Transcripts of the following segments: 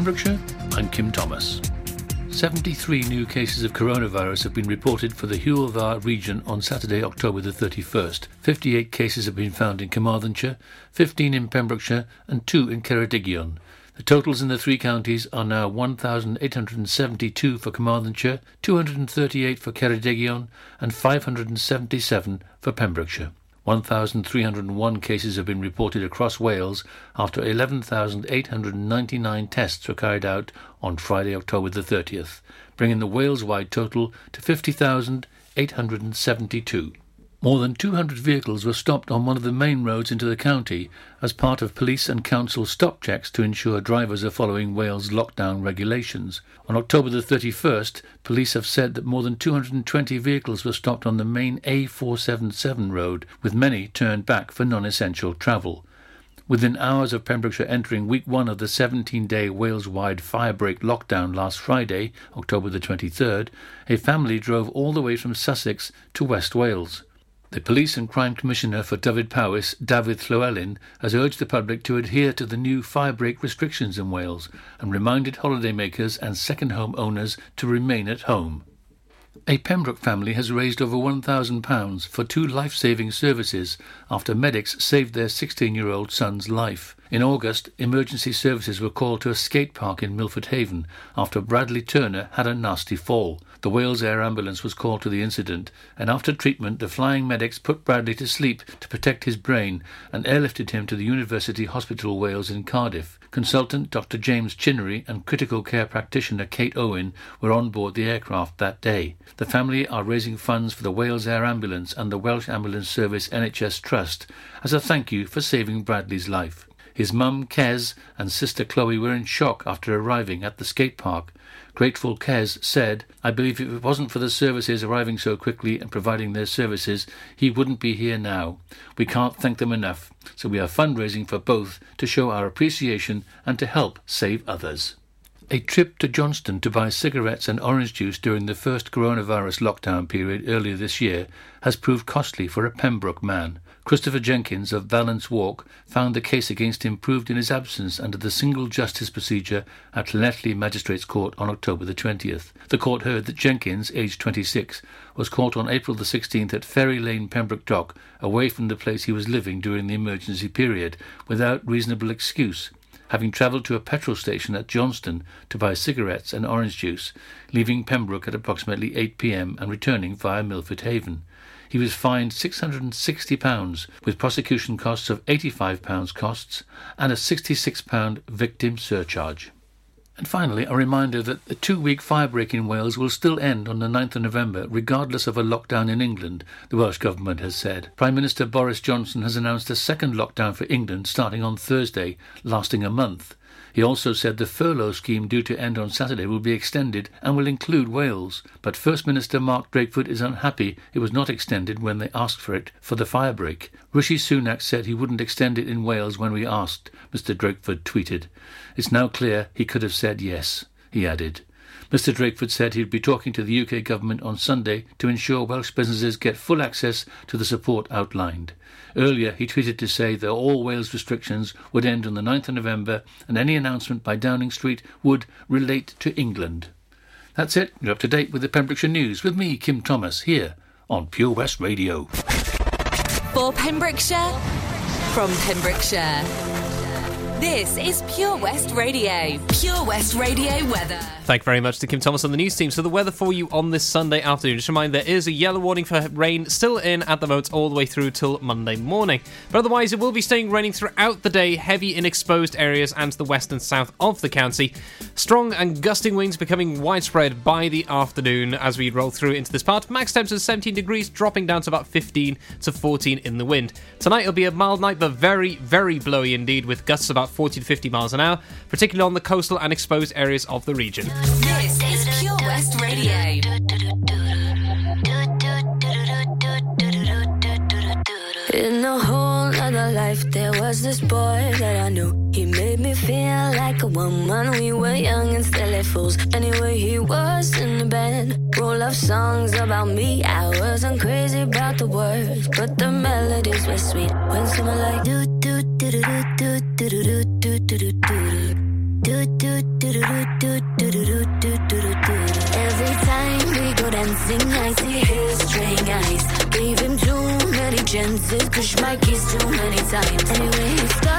Pembrokeshire, I'm Kim Thomas. 73 new cases of coronavirus have been reported for the Dda region on Saturday, October the 31st. 58 cases have been found in Carmarthenshire, 15 in Pembrokeshire, and 2 in Ceredigion. The totals in the three counties are now 1,872 for Carmarthenshire, 238 for Ceredigion, and 577 for Pembrokeshire. 1,301 cases have been reported across Wales after 11,899 tests were carried out on Friday, October the 30th, bringing the Wales-wide total to 50,872. More than 200 vehicles were stopped on one of the main roads into the county as part of police and council stop checks to ensure drivers are following Wales lockdown regulations. On October the 31st, police have said that more than 220 vehicles were stopped on the main A477 road, with many turned back for non-essential travel. Within hours of Pembrokeshire entering week one of the 17 day Wales wide firebreak lockdown last Friday, October the 23rd, a family drove all the way from Sussex to West Wales. The Police and Crime Commissioner for Dyfed-Powys, David Llywelyn, has urged the public to adhere to the new firebreak restrictions in Wales and reminded holidaymakers and second home owners to remain at home. A Pembroke family has raised over £1,000 for two life saving services after medics saved their 16 year old son's life. In August, emergency services were called to a skate park in Milford Haven after Bradley Turner had a nasty fall. The Wales Air Ambulance was called to the incident, and after treatment, the flying medics put Bradley to sleep to protect his brain and airlifted him to the University Hospital Wales in Cardiff. Consultant Dr. James Chinnery and critical care practitioner Kate Owen were on board the aircraft that day. The family are raising funds for the Wales Air Ambulance and the Welsh Ambulance Service NHS Trust as a thank you for saving Bradley's life. His mum, Kez, and sister Chloe were in shock after arriving at the skate park. Grateful Kez said, I believe if it wasn't for the services arriving so quickly and providing their services, he wouldn't be here now. We can't thank them enough, so we are fundraising for both to show our appreciation and to help save others. A trip to Johnston to buy cigarettes and orange juice during the first coronavirus lockdown period earlier this year has proved costly for a Pembroke man. Christopher Jenkins of Valence Walk found the case against him proved in his absence under the single justice procedure at Llanelli Magistrates Court on October the 20th. The court heard that Jenkins, aged 26, was caught on April the 16th at Ferry Lane, Pembroke Dock, away from the place he was living during the emergency period, without reasonable excuse having travelled to a petrol station at Johnston to buy cigarettes and orange juice, leaving Pembroke at approximately 8 p.m. and returning via Milford Haven he was fined £660 with prosecution costs of £85 costs and a £66 victim surcharge. And finally, a reminder that the two week firebreak in Wales will still end on the 9th of November, regardless of a lockdown in England, the Welsh Government has said. Prime Minister Boris Johnson has announced a second lockdown for England starting on Thursday, lasting a month. He also said the furlough scheme due to end on Saturday will be extended and will include Wales. But First Minister Mark Drakeford is unhappy it was not extended when they asked for it for the firebreak. Rishi Sunak said he wouldn't extend it in Wales when we asked, Mr Drakeford tweeted. It's now clear he could have said yes, he added. Mr Drakeford said he'd be talking to the UK government on Sunday to ensure Welsh businesses get full access to the support outlined. Earlier, he tweeted to say that all Wales restrictions would end on the 9th of November and any announcement by Downing Street would relate to England. That's it. You're up to date with the Pembrokeshire News with me, Kim Thomas, here on Pure West Radio. For Pembrokeshire, from Pembrokeshire. This is Pure West Radio. Pure West Radio weather. Thank you very much to Kim Thomas on the news team. So the weather for you on this Sunday afternoon. Just a reminder, there is a yellow warning for rain still in at the moment all the way through till Monday morning. But otherwise, it will be staying raining throughout the day, heavy in exposed areas and the west and south of the county. Strong and gusting winds becoming widespread by the afternoon as we roll through into this part. Max temperatures 17 degrees, dropping down to about 15 to 14 in the wind. Tonight it'll be a mild night, but very, very blowy indeed, with gusts about 40 to 50 miles an hour, particularly on the coastal and exposed areas of the region. This is Pure West Radio. In a whole other life, there was this boy that I knew. He made me feel like a woman. We were young and silly fools. Anyway, he was in the bed Roll of songs about me. I wasn't crazy about the words, but the melodies were sweet. When someone like do do do do do Every time we go dancing, I see his straying eyes. Gave him too many chances, push my keys too many times. Anyway,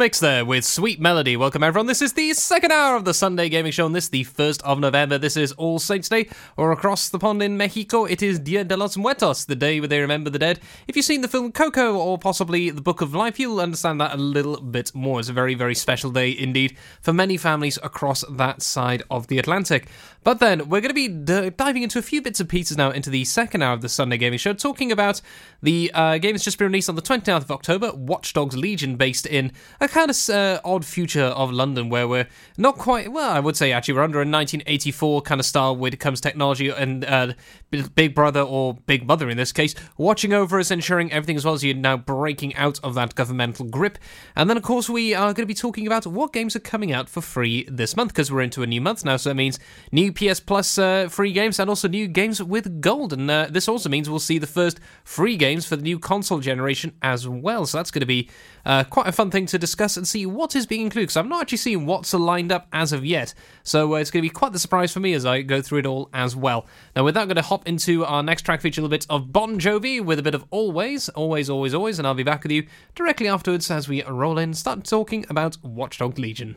mix there with Sweet Melody. Welcome everyone. This is the second hour of the Sunday Gaming Show, and this the 1st of November. This is All Saints Day, or across the pond in Mexico, it is Dia de los Muertos, the day where they remember the dead. If you've seen the film Coco or possibly The Book of Life, you'll understand that a little bit more. It's a very, very special day indeed for many families across that side of the Atlantic. But then we're going to be d- diving into a few bits and pieces now into the second hour of the Sunday Gaming Show, talking about the uh, game that's just been released on the 29th of October, Watch Dogs Legion, based in a kind of uh, odd future of London where we're not quite, well, I would say actually we're under a 1984 kind of style when it comes to technology and uh, Big Brother or Big Mother in this case, watching over us, ensuring everything as well as you're now breaking out of that governmental grip. And then, of course, we are going to be talking about what games are coming out for free this month because we're into a new month now. So that means new PS Plus uh, free games and also new games with gold. And uh, this also means we'll see the first free games for the new console generation as well. So that's going to be uh, quite a fun thing to discuss and see what is being included because I'm not actually seeing what's lined up as of yet. So uh, it's going to be quite the surprise for me as I go through it all as well. Now, with that, I'm going to hop into our next track feature a little bit of Bon Jovi with a bit of Always, Always, Always, Always, and I'll be back with you directly afterwards as we roll in, start talking about Watchdog Legion.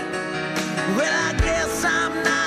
Well, I guess I'm not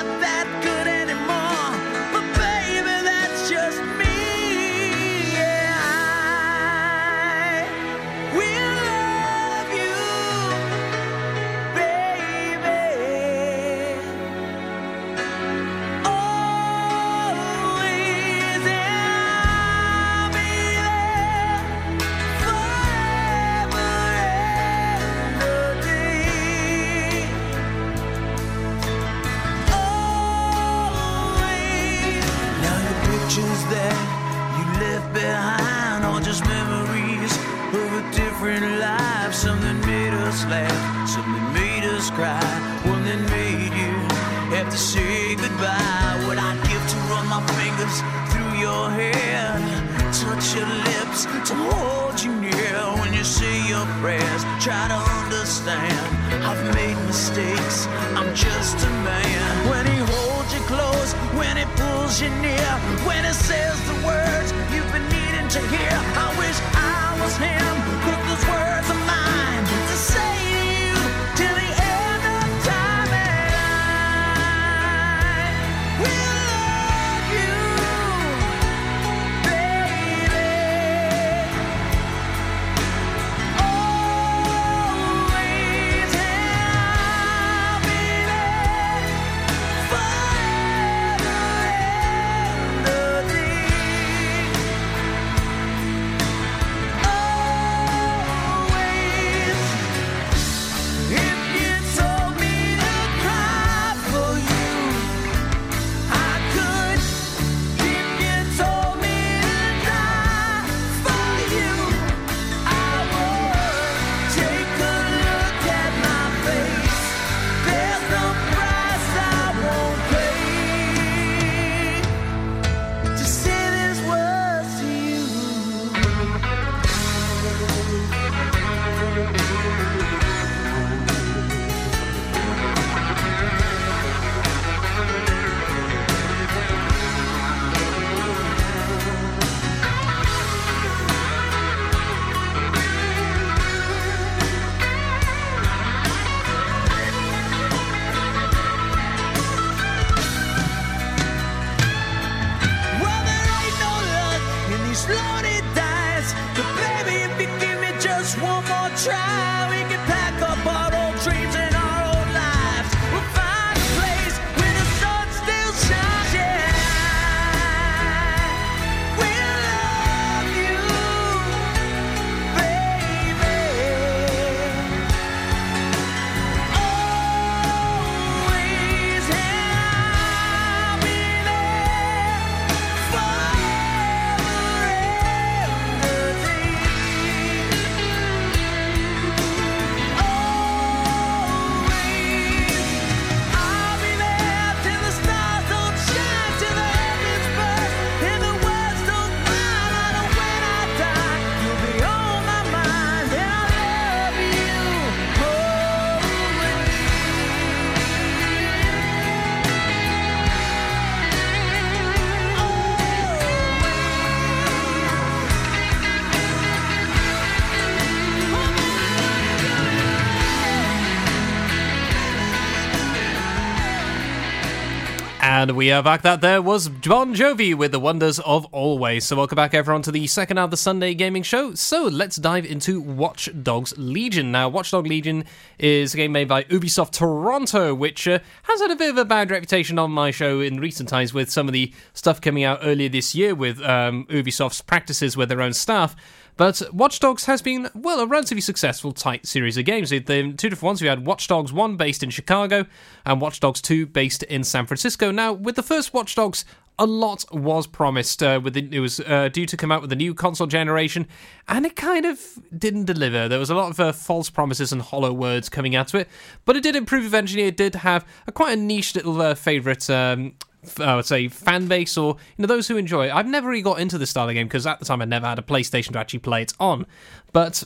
And we are back. That there was Bon Jovi with the wonders of always. So welcome back everyone to the second hour of the Sunday gaming show. So let's dive into Watch Dogs Legion. Now, Watch Dog Legion is a game made by Ubisoft Toronto, which uh, has had a bit of a bad reputation on my show in recent times with some of the stuff coming out earlier this year with um, Ubisoft's practices with their own staff. But Watch Dogs has been, well, a relatively successful tight series of games. The two different ones. We had Watch Dogs 1 based in Chicago and Watch Dogs 2 based in San Francisco. Now, with the first Watch Dogs, a lot was promised. Uh, with the, it was uh, due to come out with the new console generation, and it kind of didn't deliver. There was a lot of uh, false promises and hollow words coming out of it, but it did improve eventually. It did have a quite a niche little uh, favorite um, I would say fan base or you know those who enjoy it. I've never really got into this style of game because at the time I never had a PlayStation to actually play it on, but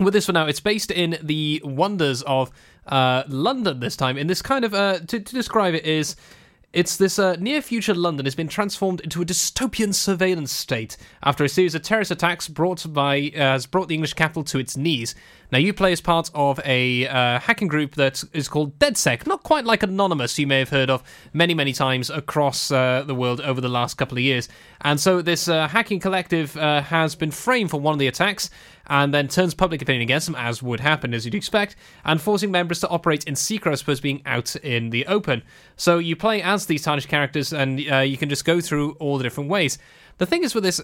with this one now, it's based in the wonders of uh, London this time. In this kind of uh, to, to describe it is. It's this uh, near future London has been transformed into a dystopian surveillance state after a series of terrorist attacks brought by uh, has brought the English capital to its knees. Now you play as part of a uh, hacking group that is called DedSec, not quite like Anonymous, you may have heard of many many times across uh, the world over the last couple of years. And so this uh, hacking collective uh, has been framed for one of the attacks and then turns public opinion against them, as would happen, as you'd expect, and forcing members to operate in secret as opposed to being out in the open. So you play as these tarnished characters, and uh, you can just go through all the different ways. The thing is with this,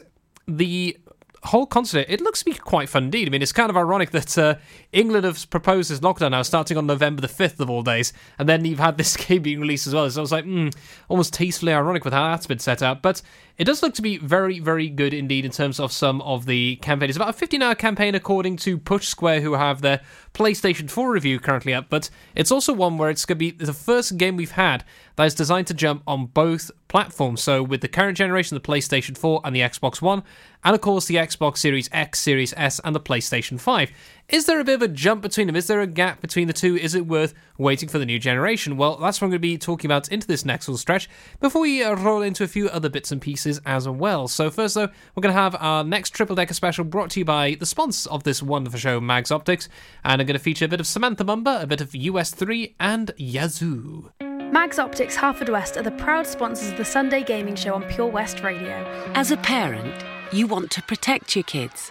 the whole concept, it looks to be quite fun indeed. I mean, it's kind of ironic that uh, England has proposed this lockdown now, starting on November the 5th of all days, and then you've had this game being released as well. So I was like, hmm, almost tastefully ironic with how that's been set up. But it does look to be very, very good indeed in terms of some of the campaign. It's about a 15 hour campaign according to Push Square, who have their PlayStation 4 review currently up, but it's also one where it's going to be the first game we've had that is designed to jump on both platforms. So with the current generation, the PlayStation 4 and the Xbox One, and of course the Xbox Series X, Series S, and the PlayStation 5. Is there a bit of a jump between them? Is there a gap between the two? Is it worth waiting for the new generation? Well, that's what I'm going to be talking about into this next little stretch before we uh, roll into a few other bits and pieces as well. So, first, though, we're going to have our next Triple Decker special brought to you by the sponsors of this wonderful show, Mags Optics, and I'm going to feature a bit of Samantha Mumba, a bit of US3, and Yazoo. Mags Optics Haverfordwest are the proud sponsors of the Sunday Gaming Show on Pure West Radio. As a parent, you want to protect your kids.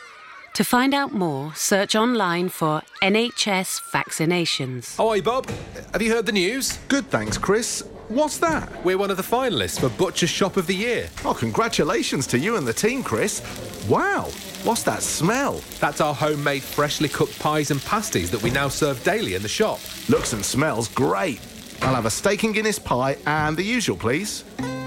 To find out more, search online for NHS vaccinations. Oh, hi, Bob. Have you heard the news? Good, thanks, Chris. What's that? We're one of the finalists for Butcher's Shop of the Year. Oh, congratulations to you and the team, Chris. Wow, what's that smell? That's our homemade freshly cooked pies and pasties that we now serve daily in the shop. Looks and smells great. I'll have a steak and Guinness pie and the usual, please.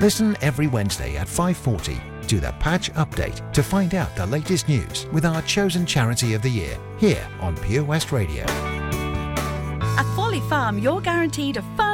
Listen every Wednesday at 5:40 to the Patch Update to find out the latest news with our chosen charity of the year here on Pure West Radio. At Folly Farm, you're guaranteed a fun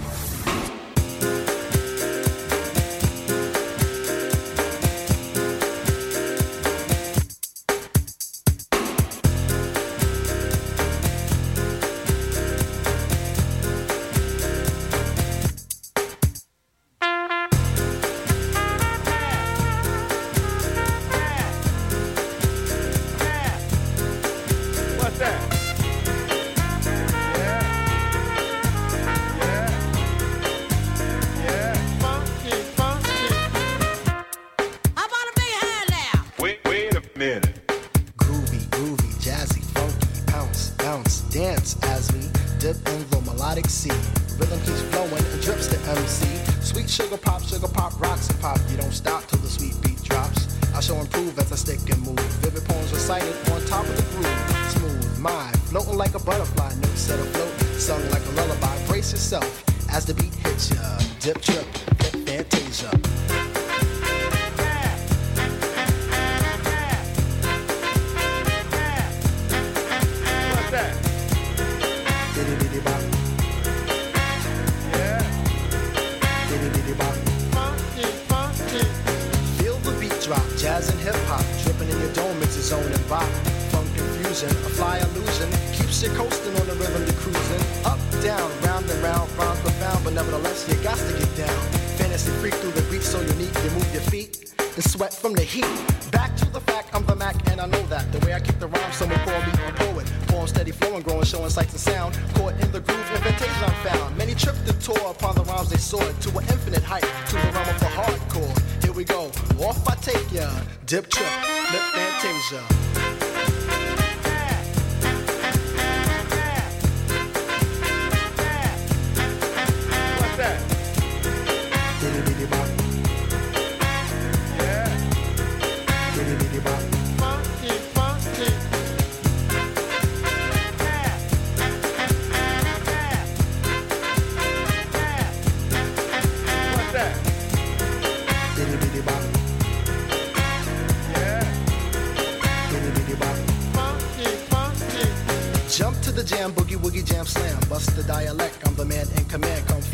Minute. Groovy, groovy, jazzy, funky, bounce, bounce, dance as we dip in the melodic sea. Rhythm keeps flowing and drips to MC. Sweet sugar pop, sugar pop, rocks and pop. You don't stop till the sweet beat drops. I shall improve as I stick and move. Vivid poems recited on top of the groove. Smooth, mind, floating like a butterfly. Notes set afloat, sung like a lullaby. Brace yourself as the beat hits ya. Dip, trip, fantasia. Keeps you coasting on the rhythm you're cruising. Up, down, round and round, rhymes profound, but nevertheless you got to get down. Fantasy freak through the beat so unique, you move your feet and sweat from the heat. Back to the fact, I'm the Mac and I know that. The way I kick the rhyme, someone call me a poet. Poem steady flowing, growing, showing sights and sound. Caught in the groove, invitation I'm found. Many tripped and tore upon the rhymes they soared to an infinite height, to the realm of the hardcore. Here we go, off I take ya. Dip trip, lip fantasia.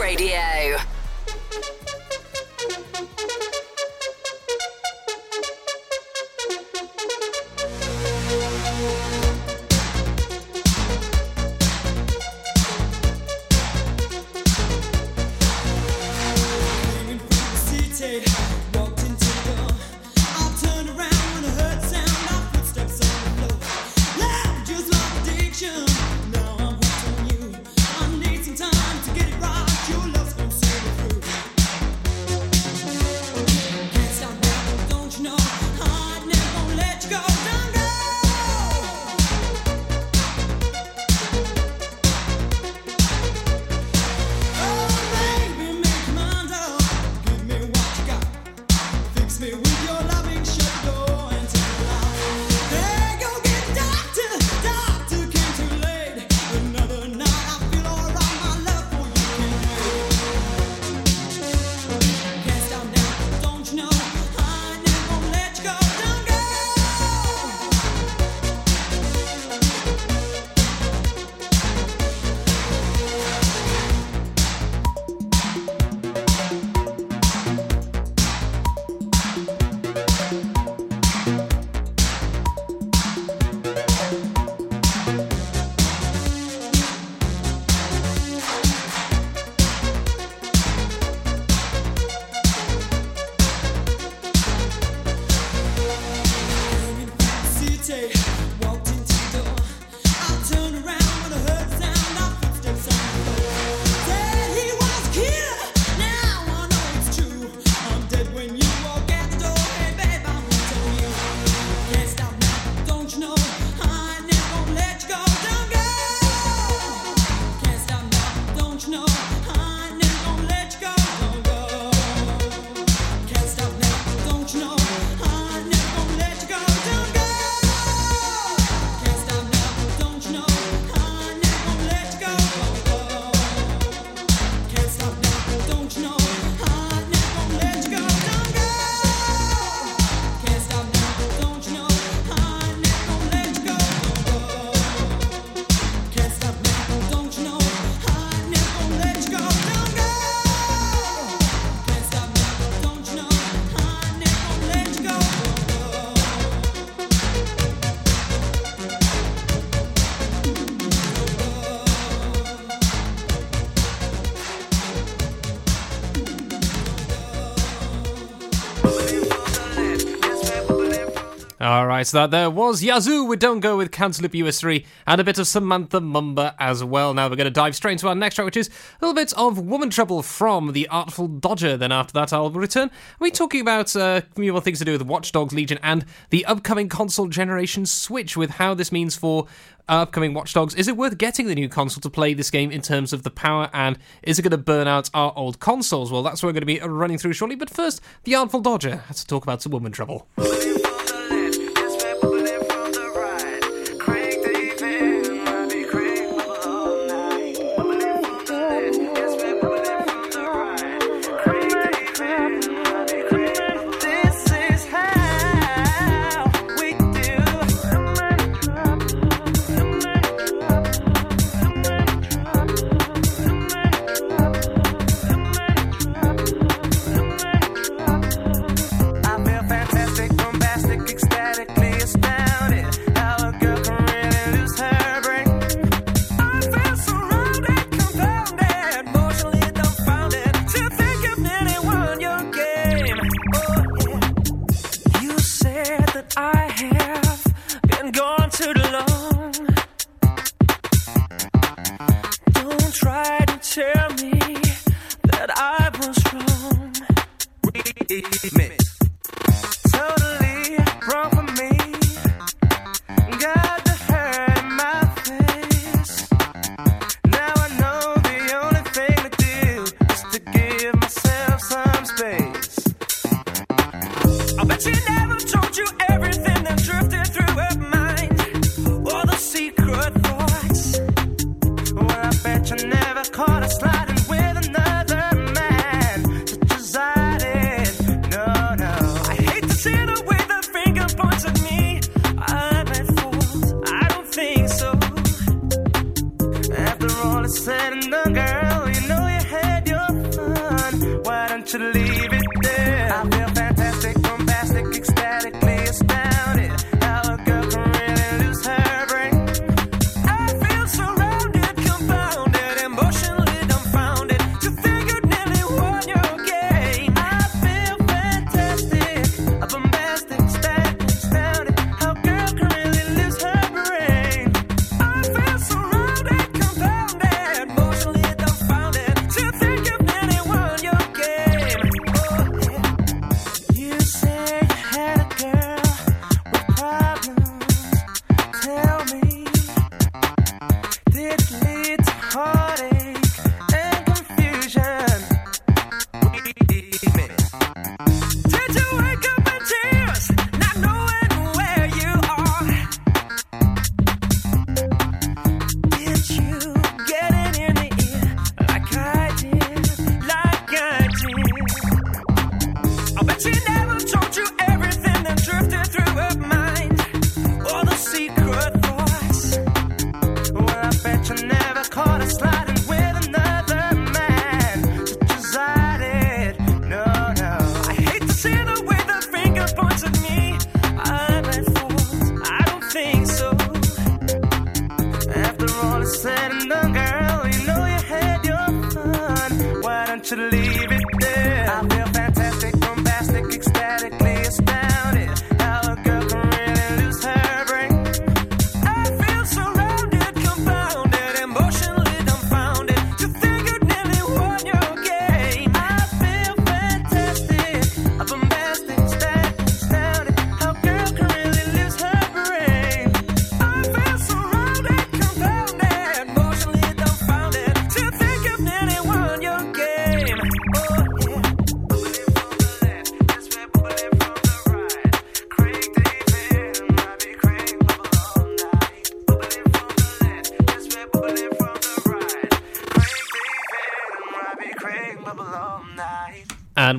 Radio. so that there was Yazoo with Don't Go with Cancel US3 and a bit of Samantha Mumba as well. Now we're going to dive straight into our next track, which is a little bit of Woman Trouble from The Artful Dodger. Then after that, I'll return. We're talking about uh, more things to do with Watch Dogs Legion and the upcoming console generation Switch with how this means for upcoming Watchdogs. Is it worth getting the new console to play this game in terms of the power, and is it going to burn out our old consoles? Well, that's what we're going to be running through shortly. But first, the Artful Dodger has to talk about some woman trouble.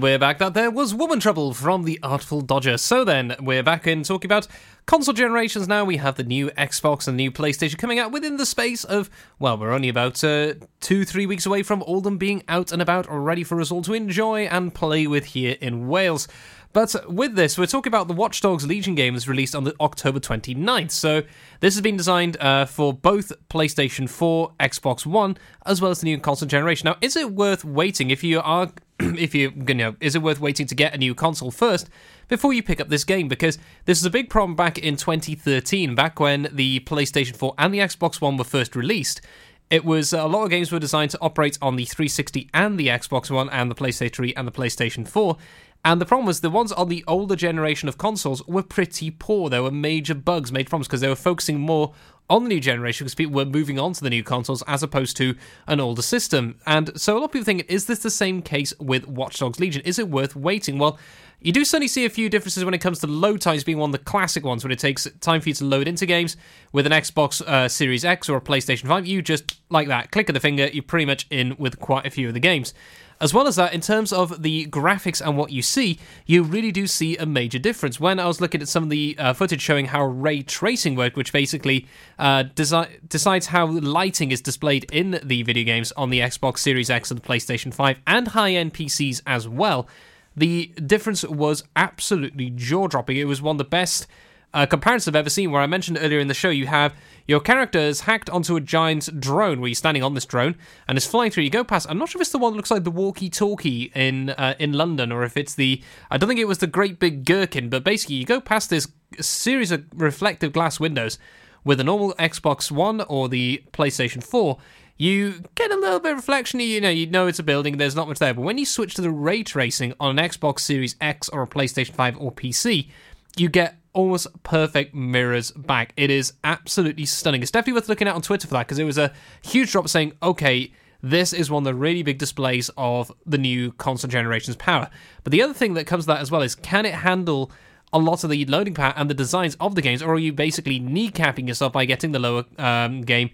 We're back. That there was Woman Trouble from the Artful Dodger. So then, we're back in talking about console generations now. We have the new Xbox and new PlayStation coming out within the space of, well, we're only about uh, two, three weeks away from all them being out and about, ready for us all to enjoy and play with here in Wales. But with this, we're talking about the Watch Dogs Legion games released on the October 29th. So this has been designed uh, for both PlayStation 4, Xbox One, as well as the new console generation. Now, is it worth waiting if you are, if you, you know, is it worth waiting to get a new console first before you pick up this game? Because this is a big problem back in 2013, back when the PlayStation 4 and the Xbox One were first released. It was a lot of games were designed to operate on the 360 and the Xbox One and the PlayStation 3 and the PlayStation 4. And the problem was the ones on the older generation of consoles were pretty poor. There were major bugs, made problems because they were focusing more on the new generation because people were moving on to the new consoles as opposed to an older system. And so a lot of people think, is this the same case with Watch Dogs Legion? Is it worth waiting? Well, you do certainly see a few differences when it comes to load times being one of the classic ones when it takes time for you to load into games. With an Xbox uh, Series X or a PlayStation 5, you just, like that, click of the finger, you're pretty much in with quite a few of the games. As well as that, in terms of the graphics and what you see, you really do see a major difference. When I was looking at some of the uh, footage showing how ray tracing worked, which basically uh, desi- decides how lighting is displayed in the video games on the Xbox Series X and the PlayStation 5 and high end PCs as well, the difference was absolutely jaw dropping. It was one of the best uh, comparisons I've ever seen. Where I mentioned earlier in the show, you have your character is hacked onto a giant drone where you're standing on this drone and it's flying through. You go past. I'm not sure if it's the one that looks like the walkie-talkie in uh, in London or if it's the. I don't think it was the great big gherkin, but basically you go past this series of reflective glass windows with a normal Xbox One or the PlayStation 4 you get a little bit of reflection. You know, you know it's a building. There's not much there. But when you switch to the ray tracing on an Xbox Series X or a PlayStation 5 or PC, you get almost perfect mirrors back. It is absolutely stunning. It's definitely worth looking at on Twitter for that because it was a huge drop saying, okay, this is one of the really big displays of the new console generation's power. But the other thing that comes to that as well is can it handle a lot of the loading power and the designs of the games, or are you basically kneecapping yourself by getting the lower um, game?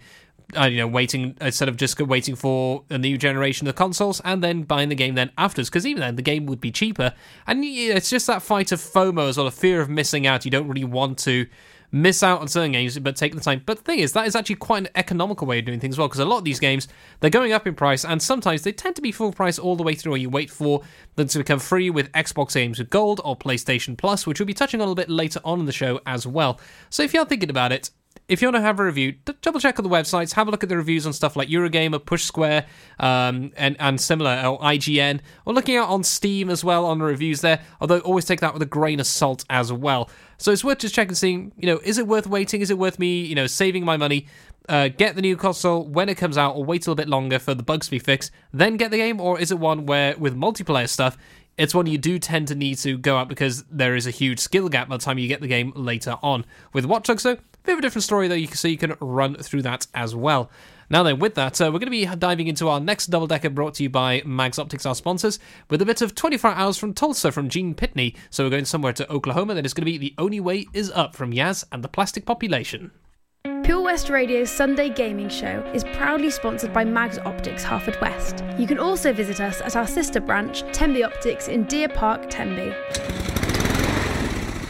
Uh, you know, waiting instead of just waiting for a new generation of consoles and then buying the game then afterwards. Because even then, the game would be cheaper, and it's just that fight of FOMO as well, the fear of missing out. You don't really want to miss out on certain games, but take the time. But the thing is, that is actually quite an economical way of doing things as well, because a lot of these games they're going up in price, and sometimes they tend to be full price all the way through, or you wait for them to become free with Xbox games with Gold or PlayStation Plus, which we'll be touching on a little bit later on in the show as well. So if you're thinking about it, if you want to have a review, double check on the websites, have a look at the reviews on stuff like Eurogamer, Push Square, um, and and similar, or IGN, or looking out on Steam as well on the reviews there. Although always take that with a grain of salt as well. So it's worth just checking, seeing you know, is it worth waiting? Is it worth me, you know, saving my money? Uh, get the new console when it comes out, or wait a little bit longer for the bugs to be fixed, then get the game, or is it one where with multiplayer stuff? It's one you do tend to need to go out because there is a huge skill gap by the time you get the game later on. With Watch Dogs, though, bit of a different story though, you can, so you can run through that as well. Now then, with that, uh, we're going to be diving into our next double decker brought to you by Mags Optics, our sponsors, with a bit of 24 Hours from Tulsa from Gene Pitney. So we're going somewhere to Oklahoma, then it's going to be The Only Way Is Up from Yazz and the Plastic Population. Pure West Radio's Sunday Gaming Show is proudly sponsored by Mags Optics Haverfordwest. You can also visit us at our sister branch, Tenby Optics in Deer Park, Tenby.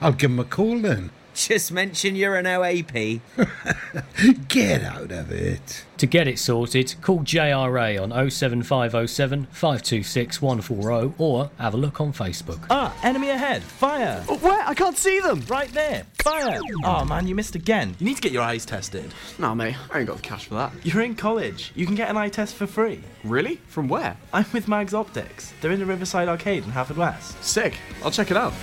I'll give 'em a call then. Just mention you're an OAP. Get out of it. To get it sorted, call JRA on 07507 526 140 or have a look on Facebook. Ah, enemy ahead. Fire. Where? I can't see them. Right there. Fire. Oh man, you missed again. You need to get your eyes tested. Nah, mate, I ain't got the cash for that. You're in college. You can get an eye test for free. Really? From where? I'm with Mags Optics. They're in the Riverside Arcade in Haverfordwest. Sick. I'll check it out.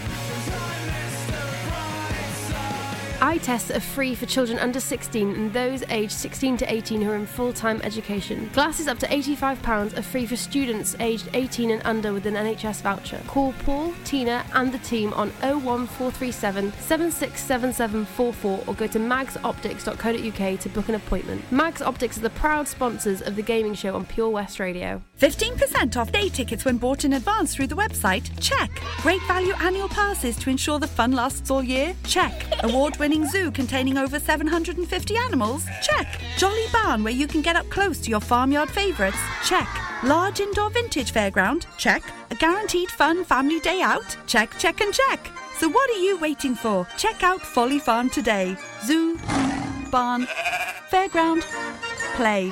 Eye tests are free for children under 16 and those aged 16 to 18 who are in full time education. Glasses up to £85 are free for students aged 18 and under with an NHS voucher. Call Paul, Tina, and the team on 01437 767744 or go to magsoptics.co.uk to book an appointment. Mags Optics are the proud sponsors of the gaming show on Pure West Radio. 15% off day tickets when bought in advance through the website? Check. Great value annual passes to ensure the fun lasts all year? Check. Award winning zoo containing over 750 animals? Check. Jolly barn where you can get up close to your farmyard favourites? Check. Large indoor vintage fairground? Check. A guaranteed fun family day out? Check, check, and check. So what are you waiting for? Check out Folly Farm today. Zoo, barn, fairground, play.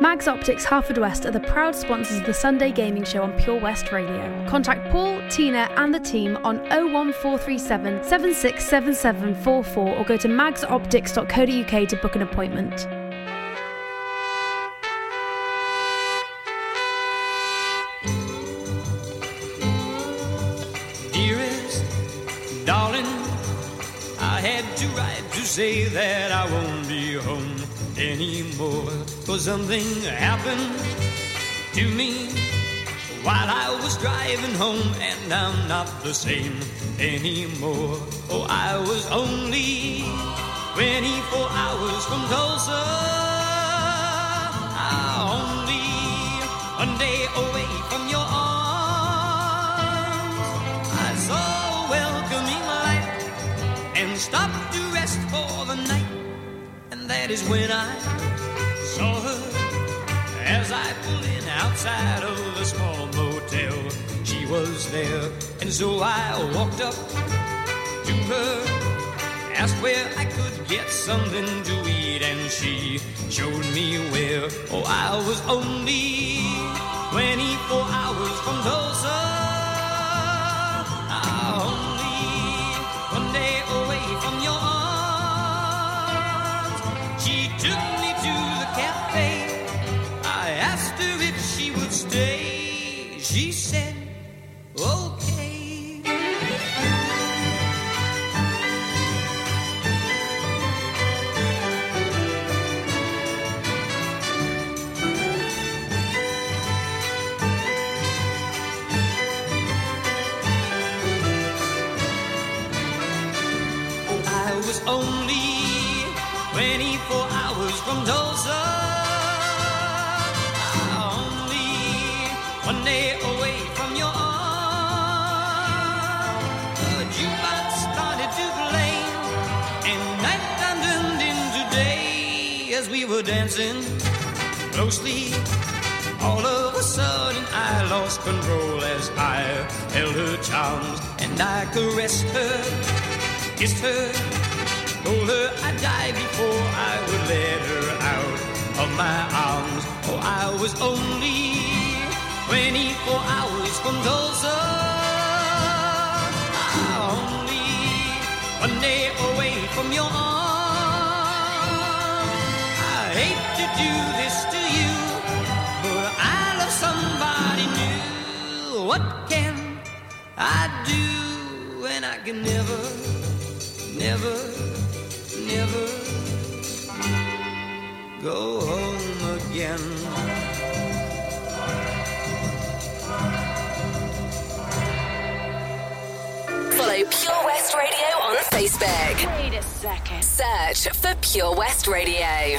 Mags Optics Haverfordwest are the proud sponsors of the Sunday Gaming Show on Pure West Radio. Contact Paul, Tina, and the team on 01437 767744 or go to magsoptics.co.uk to book an appointment. Dearest, darling, I had to write to say that I won't be home anymore. For something happened to me while I was driving home, and I'm not the same anymore. Oh, I was only 24 hours from Tulsa. Only one day away that is when I saw her as I pulled in outside of the small motel. She was there, and so I walked up to her, asked where I could get something to eat, and she showed me where. Oh, I was only 24 hours from Tulsa. Were dancing closely. All of a sudden, I lost control as I held her charms and I caressed her kissed her, told her I'd die before I would let her out of my arms. Oh, I was only 24 hours from Tulsa. Only one day away from your arms. Do this to you, but I love somebody new. What can I do when I can never? never, never go home again. Follow Pure West Radio on Facebook. Wait a second. Search for Pure West Radio.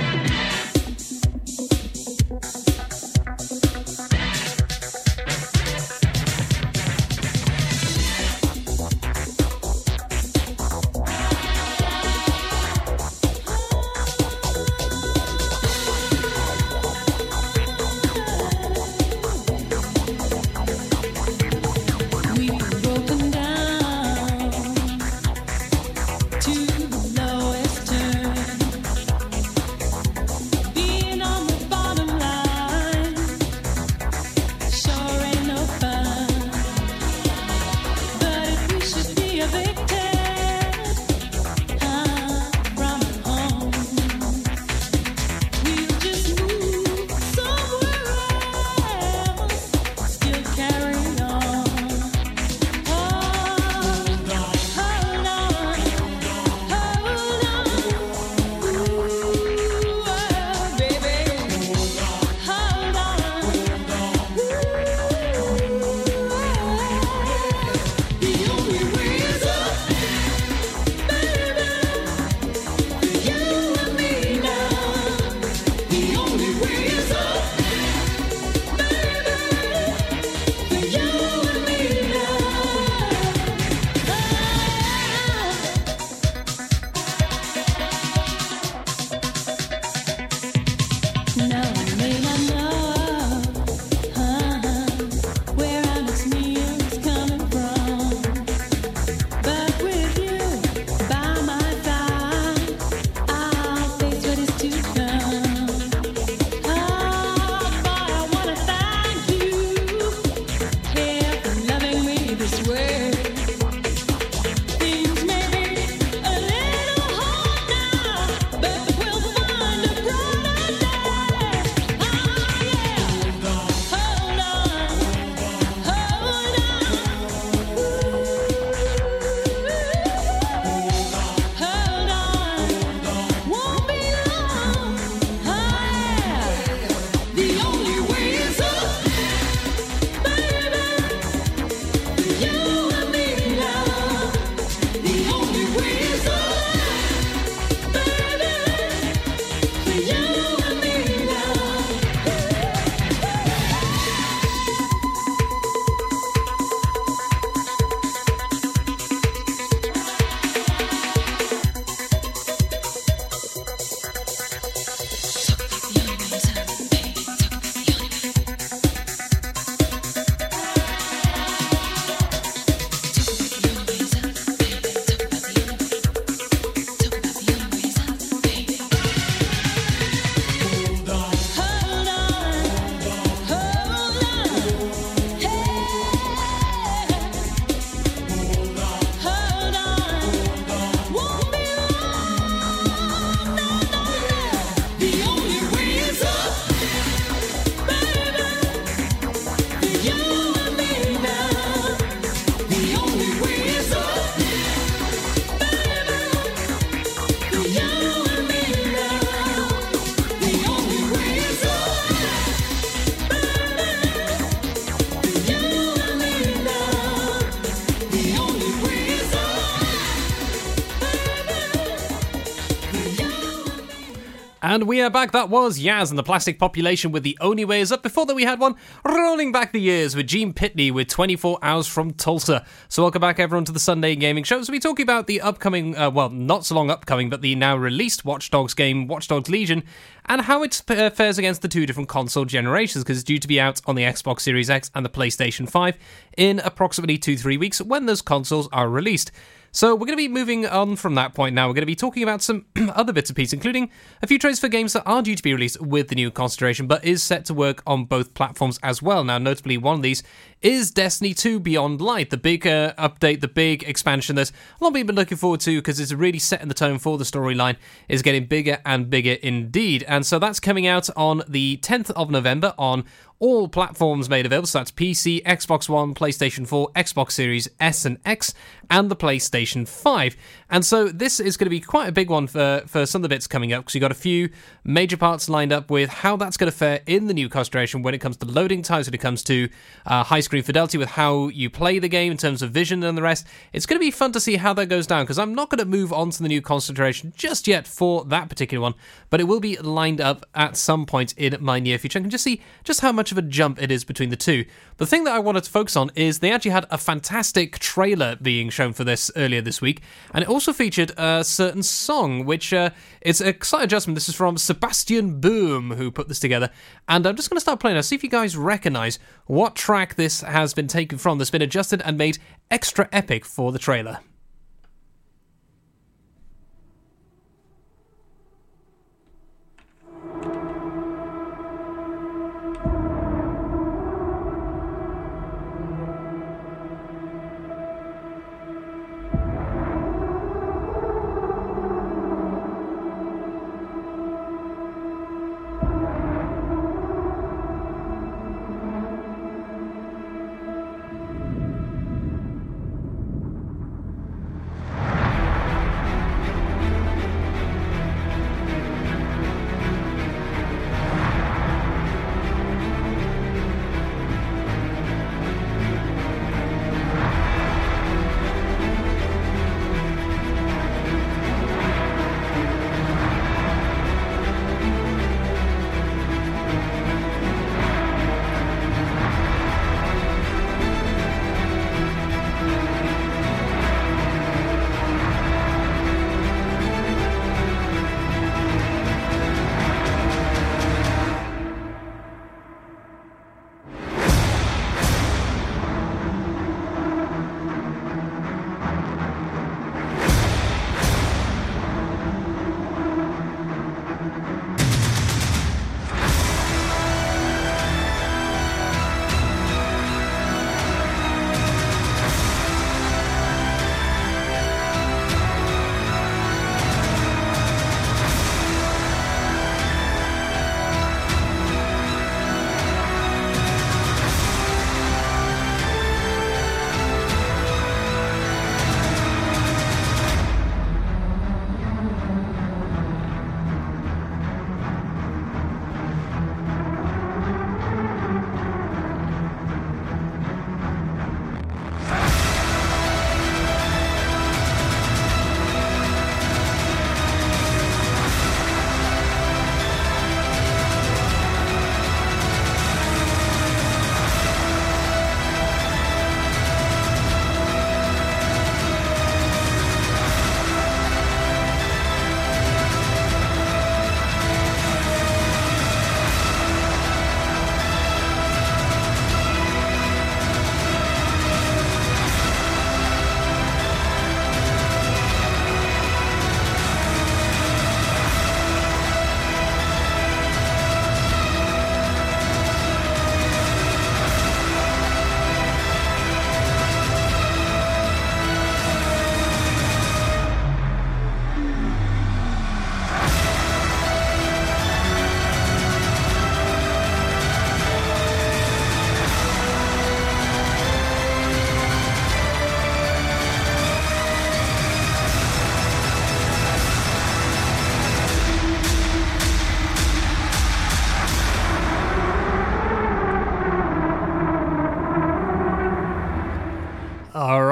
And we are back. That was Yazz and the Plastic Population with The Only Way Is Up. Before that, we had one rolling back the years with Gene Pitney with 24 Hours from Tulsa. So, welcome back, everyone, to the Sunday Gaming Show. So, we're talking about the upcoming, uh, well, not so long upcoming, but the now released Watch Dogs game, Watch Dogs Legion, and how it uh, fares against the two different console generations, because it's due to be out on the Xbox Series X and the PlayStation 5 in approximately two, three weeks when those consoles are released. So we're going to be moving on from that point now. We're going to be talking about some other bits of piece, including a few trades for games that are due to be released with the new concentration, but is set to work on both platforms as well. Now, notably, one of these is Destiny 2 Beyond Light, the big uh, update, the big expansion that a lot of people been looking forward to because it's really setting the tone for the storyline, is getting bigger and bigger indeed. And so that's coming out on the 10th of November on all platforms made available. So that's PC, Xbox One, PlayStation 4, Xbox Series S and X, and the PlayStation 5. And so this is going to be quite a big one for, for some of the bits coming up because you've got a few major parts lined up with how that's going to fare in the new concentration when it comes to loading times, when it comes to uh, high screen fidelity, with how you play the game in terms of vision and the rest. It's going to be fun to see how that goes down because I'm not going to move on to the new concentration just yet for that particular one, but it will be lined up at some point in my near future. I can just see just how much of a jump it is between the two. The thing that I wanted to focus on is they actually had a fantastic trailer being shown for this earlier this week, and it also featured a certain song, which uh, it's a slight adjustment. This is from Sebastian Böhm, who put this together, and I'm just going to start playing. Now, see if you guys recognize what track this has been taken from. That's been adjusted and made extra epic for the trailer.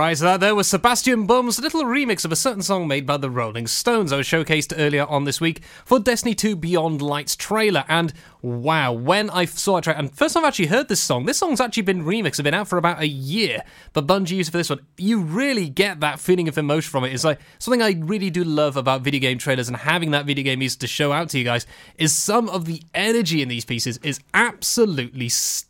Right, so that there was Sebastian Böhm's little remix of a certain song made by the Rolling Stones. I was showcased earlier on this week for Destiny 2 Beyond Lights trailer, and wow, when I saw it, and first time I've actually heard this song. This song's actually been remixed, it's been out for about a year, but Bungie used it for this one. You really get that feeling of emotion from it. It's like something I really do love about video game trailers and having that video game music to show out to you guys is some of the energy in these pieces is absolutely stunning.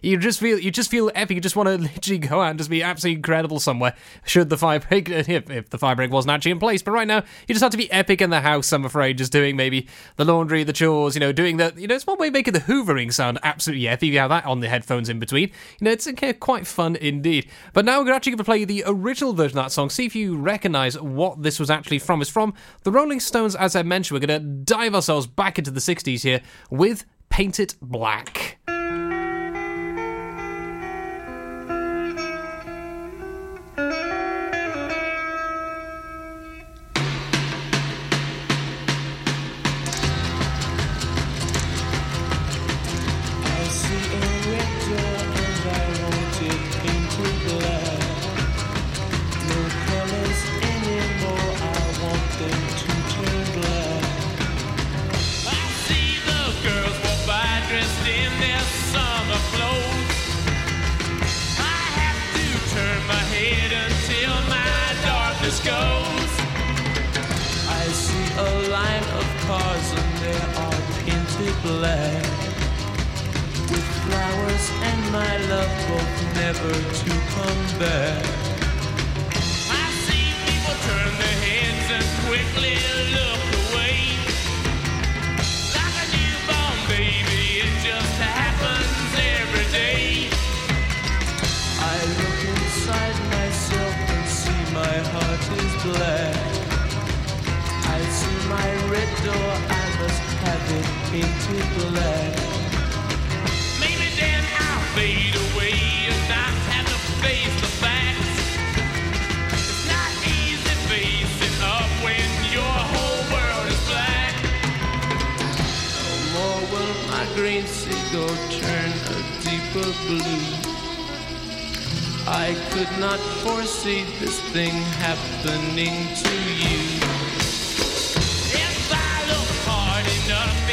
You just feel you just feel epic. You just want to literally go out and just be absolutely incredible somewhere. Should the fire break if, if the fire break wasn't actually in place, but right now you just have to be epic in the house. I'm afraid, just doing maybe the laundry, the chores. You know, doing the you know it's one way of making the hoovering sound absolutely epic. You have that on the headphones in between. You know, it's quite fun indeed. But now we're actually going to play the original version of that song. See if you recognise what this was actually from. It's from the Rolling Stones. As I mentioned, we're going to dive ourselves back into the 60s here with Paint It Black. I could not foresee this thing happening to you. If I look hard enough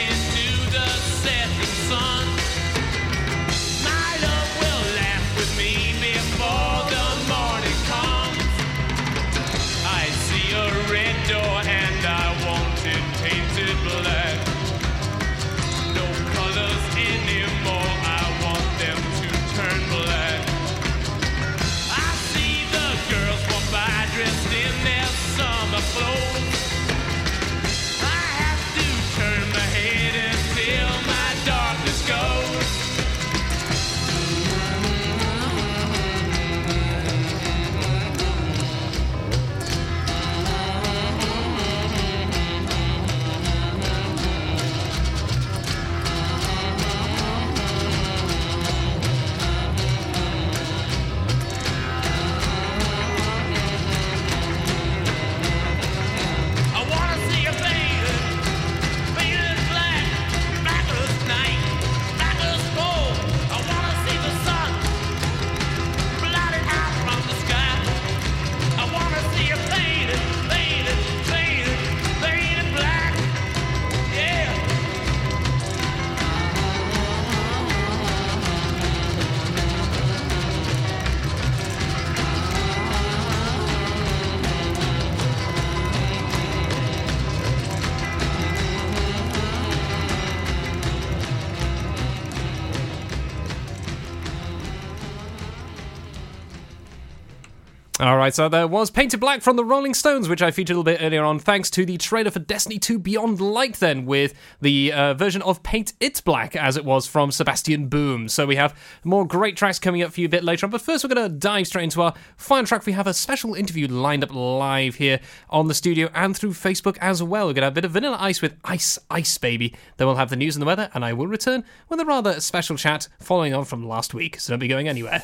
right, so there was Paint It Black from the Rolling Stones, which I featured a little bit earlier on, thanks to the trailer for Destiny 2 Beyond Light, then, with the uh, version of Paint It Black, as it was from Sebastian Böhm. So we have more great tracks coming up for you a bit later on, but first we're going to dive straight into our final track. We have a special interview lined up live here on the studio and through Facebook as well. We're going to have a bit of Vanilla Ice with Ice Ice Baby. Then we'll have the news and the weather, and I will return with a rather special chat following on from last week, so don't be going anywhere.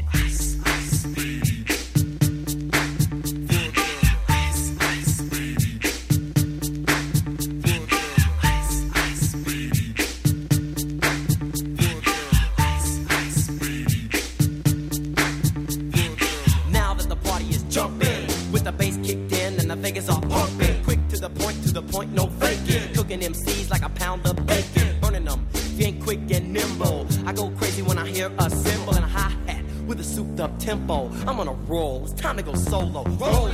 Tempo. I'm on a roll, it's time to go solo. Roll